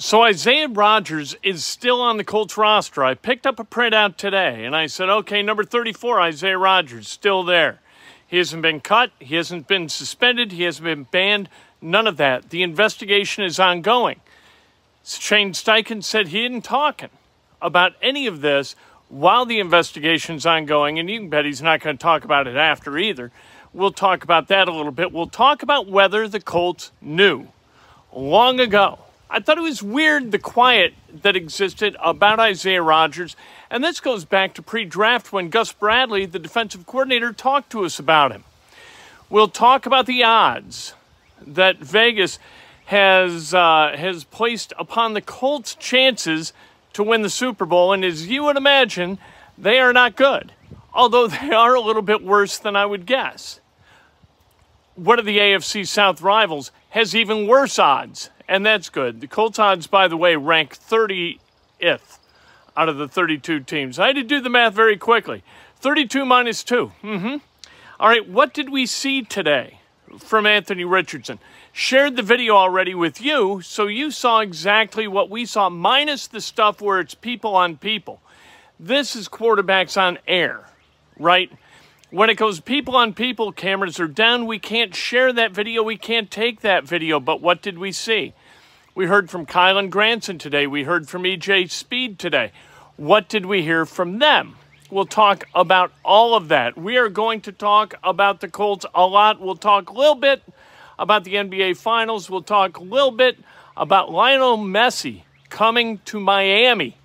So Isaiah Rodgers is still on the Colts roster. I picked up a printout today and I said, okay, number 34, Isaiah Rodgers, still there. He hasn't been cut, he hasn't been suspended, he hasn't been banned, none of that. The investigation is ongoing. Shane Steichen said he isn't talking about any of this while the investigation's ongoing, and you can bet he's not going to talk about it after either. We'll talk about that a little bit. We'll talk about whether the Colts knew long ago I thought it was weird the quiet that existed about Isaiah Rodgers. And this goes back to pre draft when Gus Bradley, the defensive coordinator, talked to us about him. We'll talk about the odds that Vegas has, uh, has placed upon the Colts' chances to win the Super Bowl. And as you would imagine, they are not good, although they are a little bit worse than I would guess. One of the AFC South rivals has even worse odds and that's good. The Colts by the way, rank 30th out of the 32 teams. I had to do the math very quickly. 32 minus 2. Mm-hmm. All right, what did we see today from Anthony Richardson? Shared the video already with you, so you saw exactly what we saw, minus the stuff where it's people on people. This is quarterbacks on air, right? When it goes people on people, cameras are down. We can't share that video. We can't take that video. But what did we see? We heard from Kylen Granson today. We heard from EJ Speed today. What did we hear from them? We'll talk about all of that. We are going to talk about the Colts a lot. We'll talk a little bit about the NBA Finals. We'll talk a little bit about Lionel Messi coming to Miami.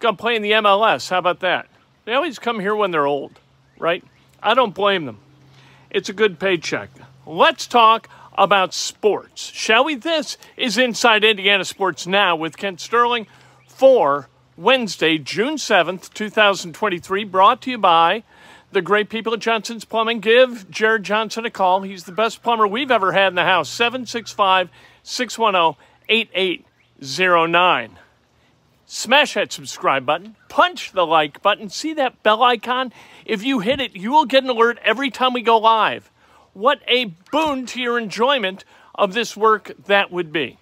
To play in the MLS. How about that? They always come here when they're old, right? I don't blame them. It's a good paycheck. Let's talk about sports, shall we? This is Inside Indiana Sports Now with Kent Sterling for Wednesday, June 7th, 2023, brought to you by the great people at Johnson's Plumbing. Give Jared Johnson a call. He's the best plumber we've ever had in the house. 765 610 8809 smash that subscribe button, punch the like button, see that bell icon? If you hit it, you will get an alert every time we go live. What a boon to your enjoyment of this work that would be.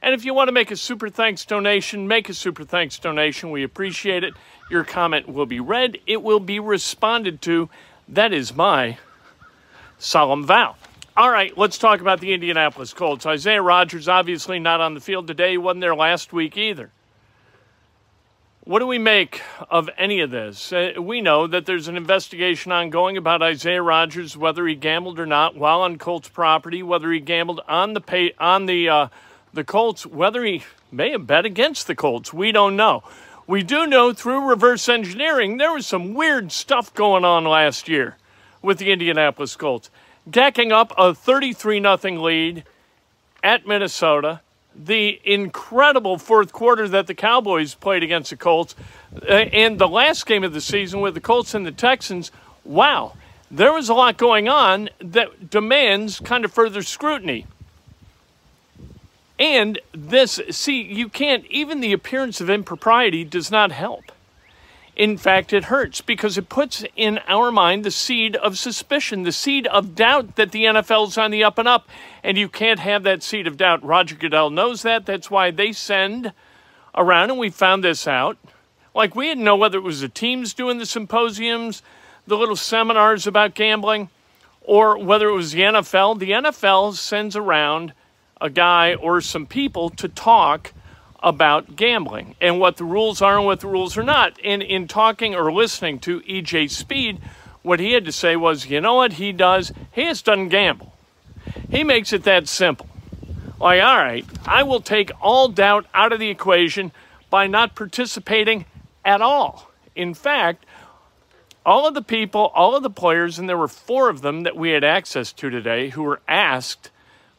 And if you want to make a super thanks donation, make a super thanks donation. We appreciate it. Your comment will be read, it will be responded to. That is my solemn vow. All right, let's talk about the Indianapolis Colts. Isaiah Rodgers obviously not on the field today, he wasn't there last week either. What do we make of any of this? Uh, we know that there's an investigation ongoing about Isaiah Rodgers, whether he gambled or not while on Colts property, whether he gambled on the pay, on the uh, the Colts, whether he may have bet against the Colts. We don't know. We do know through reverse engineering there was some weird stuff going on last year with the Indianapolis Colts, decking up a 33 0 lead at Minnesota the incredible fourth quarter that the Cowboys played against the Colts uh, and the last game of the season with the Colts and the Texans, wow, there was a lot going on that demands kind of further scrutiny. And this, see, you can't, even the appearance of impropriety does not help. In fact, it hurts because it puts in our mind the seed of suspicion, the seed of doubt that the NFL's on the up and up. And you can't have that seed of doubt. Roger Goodell knows that. That's why they send around, and we found this out. Like, we didn't know whether it was the teams doing the symposiums, the little seminars about gambling, or whether it was the NFL. The NFL sends around a guy or some people to talk about gambling and what the rules are and what the rules are not. And in talking or listening to EJ Speed, what he had to say was, you know what he does? He just doesn't gamble. He makes it that simple. Like, all right, I will take all doubt out of the equation by not participating at all. In fact, all of the people, all of the players, and there were four of them that we had access to today who were asked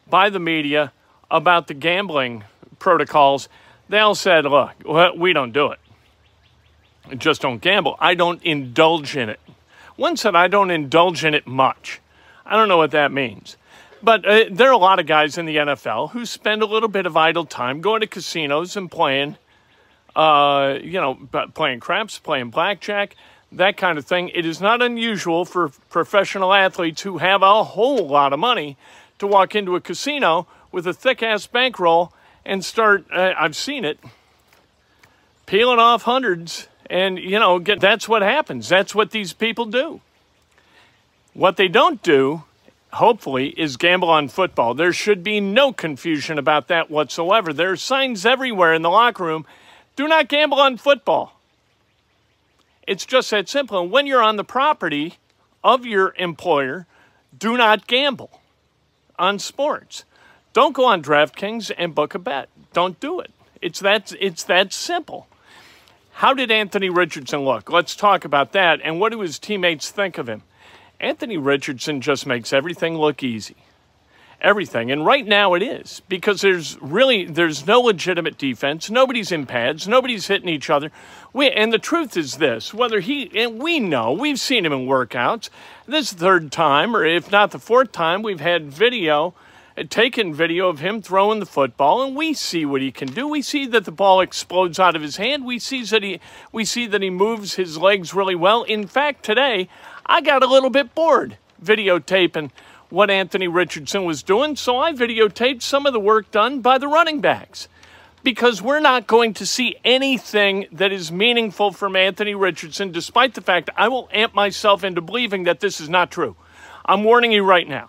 by the media about the gambling protocols, they all said, look, we don't do it. Just don't gamble. I don't indulge in it. One said, I don't indulge in it much. I don't know what that means. But uh, there are a lot of guys in the NFL who spend a little bit of idle time going to casinos and playing, uh, you know, playing craps, playing blackjack, that kind of thing. It is not unusual for professional athletes who have a whole lot of money to walk into a casino with a thick ass bankroll and start, uh, I've seen it, peeling off hundreds. And, you know, get, that's what happens. That's what these people do. What they don't do hopefully, is gamble on football. There should be no confusion about that whatsoever. There are signs everywhere in the locker room do not gamble on football. It's just that simple. And when you're on the property of your employer, do not gamble on sports. Don't go on DraftKings and book a bet. Don't do it. It's that, it's that simple. How did Anthony Richardson look? Let's talk about that. And what do his teammates think of him? Anthony Richardson just makes everything look easy. Everything. And right now it is because there's really there's no legitimate defense. Nobody's in pads. Nobody's hitting each other. We, and the truth is this, whether he and we know, we've seen him in workouts. This third time or if not the fourth time we've had video taken video of him throwing the football and we see what he can do. We see that the ball explodes out of his hand. We see that he we see that he moves his legs really well. In fact, today I got a little bit bored videotaping what Anthony Richardson was doing, so I videotaped some of the work done by the running backs. Because we're not going to see anything that is meaningful from Anthony Richardson, despite the fact I will amp myself into believing that this is not true. I'm warning you right now.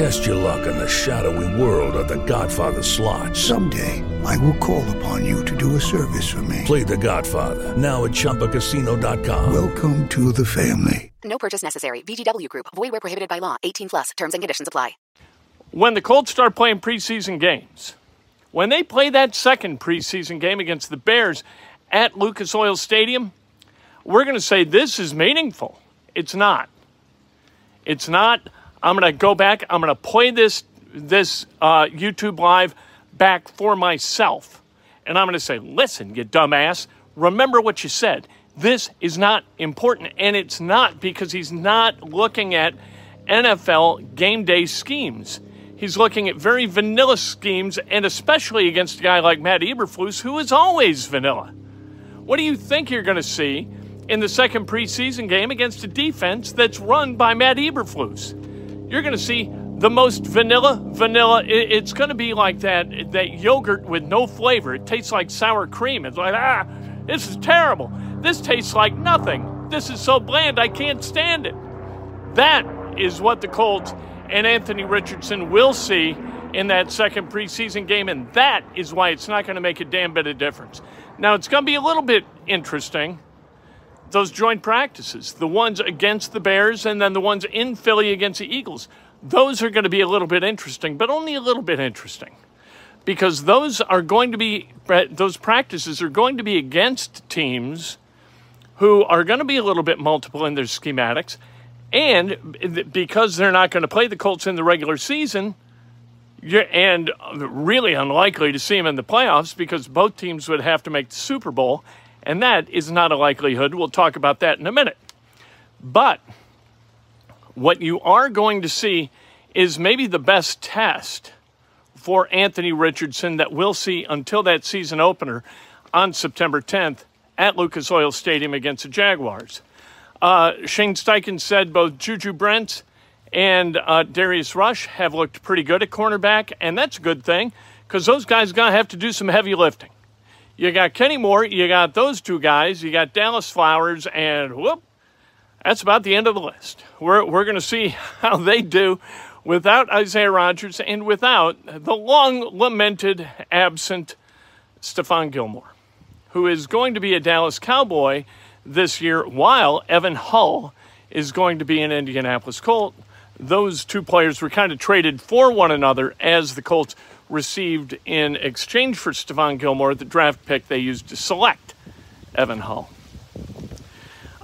Test your luck in the shadowy world of The Godfather slot. Someday, I will call upon you to do a service for me. Play The Godfather, now at ChumbaCasino.com. Welcome to the family. No purchase necessary. VGW Group. Void where prohibited by law. 18 plus. Terms and conditions apply when the Colts start playing preseason games, when they play that second preseason game against the Bears at Lucas Oil Stadium, we're going to say this is meaningful. It's not. It's not. I'm going to go back. I'm going to play this this uh, YouTube live back for myself, and I'm going to say, "Listen, you dumbass. Remember what you said. This is not important, and it's not because he's not looking at NFL game day schemes." He's looking at very vanilla schemes, and especially against a guy like Matt Eberflus, who is always vanilla. What do you think you're going to see in the second preseason game against a defense that's run by Matt Eberflus? You're going to see the most vanilla, vanilla. It's going to be like that that yogurt with no flavor. It tastes like sour cream. It's like ah, this is terrible. This tastes like nothing. this is so bland, I can't stand it. That is what the Colts and Anthony Richardson will see in that second preseason game, and that is why it's not going to make a damn bit of difference. Now, it's going to be a little bit interesting those joint practices, the ones against the Bears and then the ones in Philly against the Eagles. Those are going to be a little bit interesting, but only a little bit interesting because those are going to be uh, those practices are going to be against teams who are going to be a little bit multiple in their schematics and because they're not going to play the Colts in the regular season and really unlikely to see them in the playoffs because both teams would have to make the Super Bowl and that is not a likelihood. We'll talk about that in a minute. But what you are going to see is maybe the best test for Anthony Richardson that we'll see until that season opener on September 10th at Lucas Oil Stadium against the Jaguars. Uh, Shane Steichen said both Juju Brents and uh, Darius Rush have looked pretty good at cornerback, and that's a good thing because those guys are going to have to do some heavy lifting. You got Kenny Moore, you got those two guys, you got Dallas Flowers, and whoop, that's about the end of the list. We're, we're going to see how they do without Isaiah Rodgers and without the long lamented absent Stephon Gilmore, who is going to be a Dallas Cowboy this year, while Evan Hull is going to be an Indianapolis Colt. Those two players were kind of traded for one another as the Colts received in exchange for Stephon Gilmore the draft pick they used to select Evan Hull.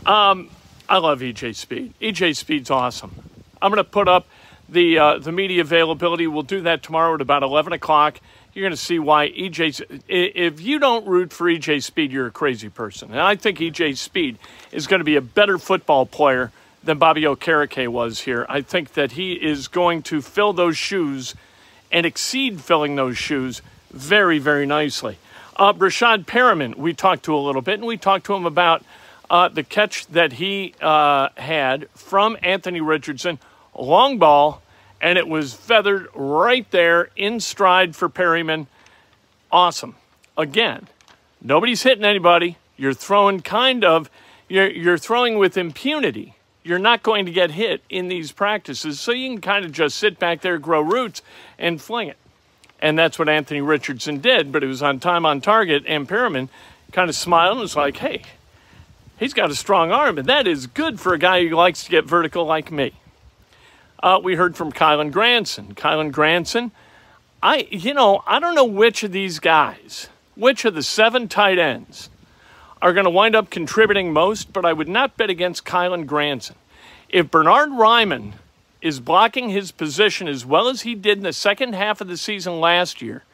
Um, I love EJ Speed. EJ Speed's awesome. I'm going to put up the uh, the media availability. We'll do that tomorrow at about 11 o'clock. You're going to see why EJ. If you don't root for EJ Speed, you're a crazy person. And I think EJ Speed is going to be a better football player than Bobby Okereke was here. I think that he is going to fill those shoes and exceed filling those shoes very, very nicely. Uh, Breshad Perriman, we talked to a little bit, and we talked to him about uh, the catch that he uh, had from Anthony Richardson, long ball, and it was feathered right there in stride for Perriman. Awesome. Again, nobody's hitting anybody. You're throwing kind of, you're, you're throwing with impunity you're not going to get hit in these practices. So you can kind of just sit back there, grow roots, and fling it. And that's what Anthony Richardson did, but it was on time on target. And Perriman kind of smiled and was like, hey, he's got a strong arm, and that is good for a guy who likes to get vertical like me. Uh, we heard from Kylen Granson. Kylen Granson, I, you know, I don't know which of these guys, which of the seven tight ends are going to wind up contributing most, but I would not bet against Kylen Granson. If Bernard Raimann is blocking his position as well as he did in the second half of the season last year,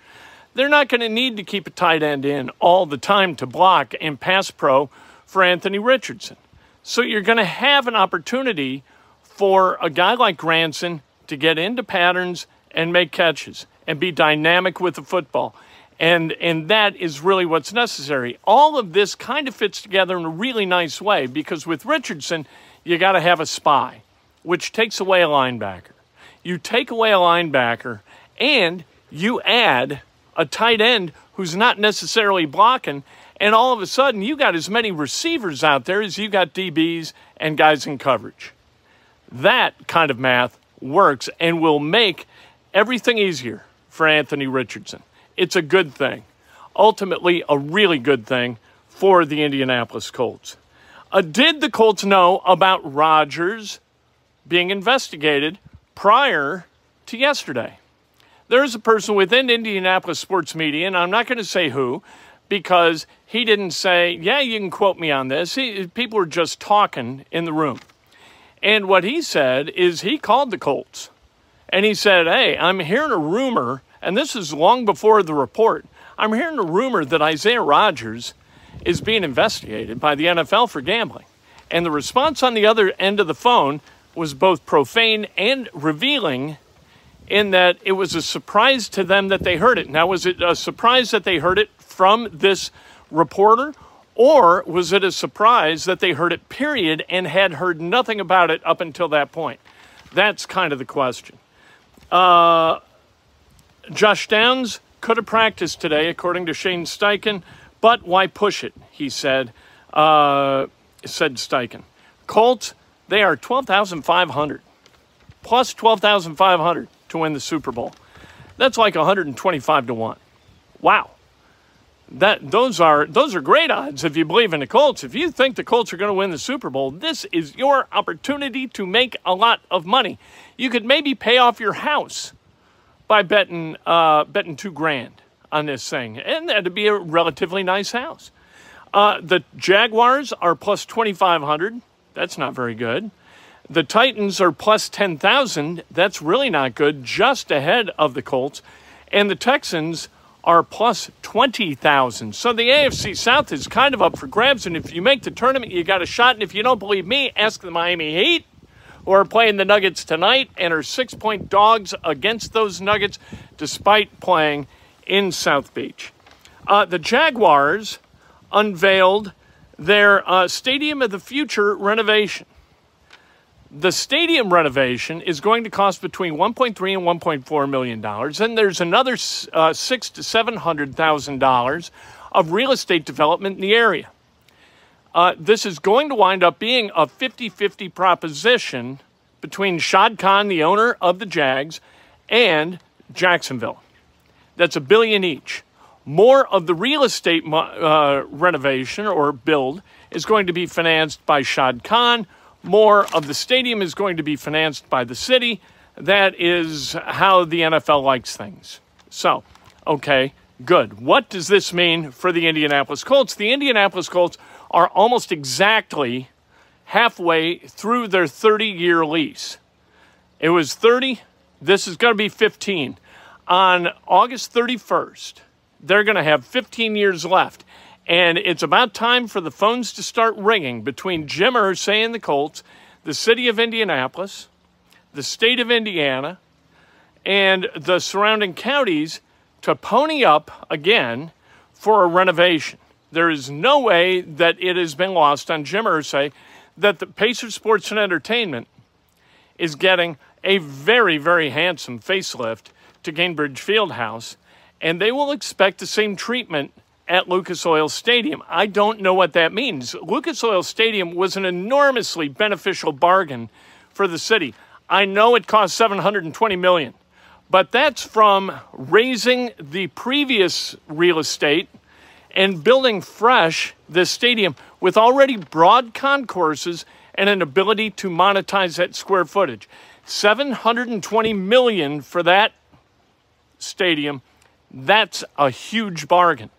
they're not going to need to keep a tight end in all the time to block and pass pro for Anthony Richardson. So you're going to have an opportunity for a guy like Granson to get into patterns and make catches and be dynamic with the football. And, and that is really what's necessary. All of this kind of fits together in a really nice way because with Richardson, you got to have a spy, which takes away a linebacker. You take away a linebacker and you add a tight end who's not necessarily blocking, and all of a sudden you got as many receivers out there as you got DBs and guys in coverage. That kind of math works and will make everything easier for Anthony Richardson it's a good thing. Ultimately, a really good thing for the Indianapolis Colts. Uh, did the Colts know about Rodgers being investigated prior to yesterday? There's a person within Indianapolis sports media, and I'm not going to say who, because he didn't say, Yeah, you can quote me on this. He, people were just talking in the room. And what he said is he called the Colts and he said, Hey, I'm hearing a rumor and this is long before the report. I'm hearing a rumor that Isaiah Rodgers is being investigated by the NFL for gambling. And the response on the other end of the phone was both profane and revealing in that it was a surprise to them that they heard it. Now, was it a surprise that they heard it from this reporter? Or was it a surprise that they heard it, period, and had heard nothing about it up until that point? That's kind of the question. Uh, Josh Downs could have practiced today, according to Shane Steichen, but why push it? He said. Uh, said Steichen. Colts, they are 12,500 plus 12,500 to win the Super Bowl. That's like 125 to 1. Wow. That those are those are great odds if you believe in the Colts. If you think the Colts are going to win the Super Bowl, this is your opportunity to make a lot of money. You could maybe pay off your house by betting uh, betting 2 grand on this thing, and that'd be a relatively nice house. Uh, the Jaguars are plus 2,500. That's not very good. The Titans are plus 10,000. That's really not good, just ahead of the Colts. And the Texans are plus 20,000. So the AFC South is kind of up for grabs. And if you make the tournament, you got a shot. And if you don't believe me, ask the Miami Heat, who are playing the Nuggets tonight and are six point dogs against those Nuggets, despite playing in South Beach. Uh, the Jaguars unveiled their uh, Stadium of the Future renovation the stadium renovation is going to cost between 1.3 and 1.4 million dollars. Then there's another uh, six to seven hundred thousand dollars of real estate development in the area. Uh, this is going to wind up being a 50-50 proposition between Shad Khan, the owner of the Jags, and Jacksonville. That's a billion each. More of the real estate uh, renovation or build is going to be financed by Shad Khan more of the stadium is going to be financed by the city. That is how the NFL likes things. So, okay, good. What does this mean for the Indianapolis Colts? The Indianapolis Colts are almost exactly halfway through their 30 year lease. It was 30, this is going to be 15. On August 31st, they're going to have 15 years left. And it's about time for the phones to start ringing between Jim Irsay and the Colts, the city of Indianapolis, the state of Indiana, and the surrounding counties to pony up again for a renovation. There is no way that it has been lost on Jim Irsay that the Pacers Sports and Entertainment is getting a very, very handsome facelift to Gainbridge Fieldhouse, and they will expect the same treatment at Lucas Oil Stadium. I don't know what that means. Lucas Oil Stadium was an enormously beneficial bargain for the city. I know it cost 720 million, but that's from raising the previous real estate and building fresh this stadium with already broad concourses and an ability to monetize that square footage. 720 million for that stadium. That's a huge bargain.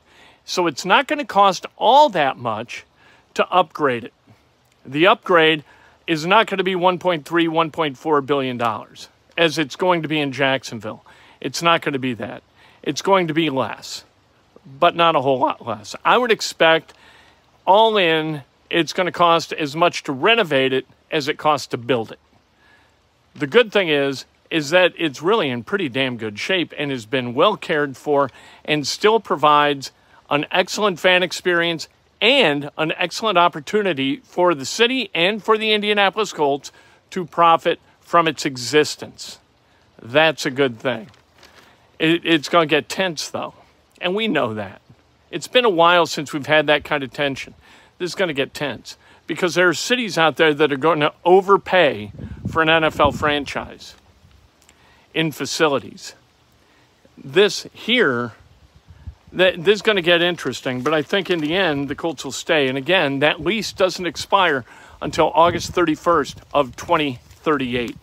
So it's not going to cost all that much to upgrade it. The upgrade is not going to be 1.3, 1.4 billion dollars as it's going to be in Jacksonville. It's not going to be that. It's going to be less, but not a whole lot less. I would expect all in it's going to cost as much to renovate it as it costs to build it. The good thing is is that it's really in pretty damn good shape and has been well cared for and still provides an excellent fan experience, and an excellent opportunity for the city and for the Indianapolis Colts to profit from its existence. That's a good thing. It, it's going to get tense, though, and we know that. It's been a while since we've had that kind of tension. This is going to get tense because there are cities out there that are going to overpay for an NFL franchise in facilities. This here this is going to get interesting, but I think in the end the Colts will stay. And again, that lease doesn't expire until August 31st of 2038.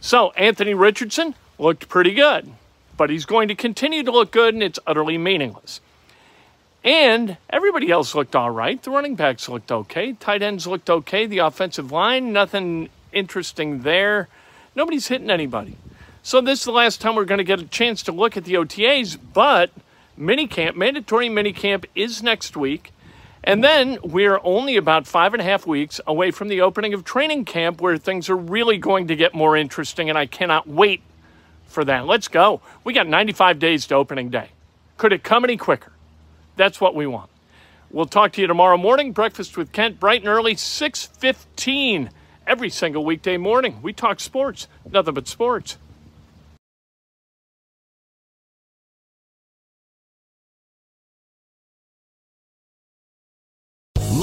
So Anthony Richardson looked pretty good, but he's going to continue to look good, and it's utterly meaningless. And everybody else looked all right. The running backs looked okay. Tight ends looked okay. The offensive line, nothing interesting there. Nobody's hitting anybody. So this is the last time we're going to get a chance to look at the OTAs, but – minicamp, mandatory minicamp is next week. And then we're only about five and a half weeks away from the opening of training camp where things are really going to get more interesting, and I cannot wait for that. Let's go. We got 95 days to opening day. Could it come any quicker? That's what we want. We'll talk to you tomorrow morning. Breakfast with Kent, bright and early, 6.15 every single weekday morning. We talk sports, nothing but sports.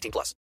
18 plus.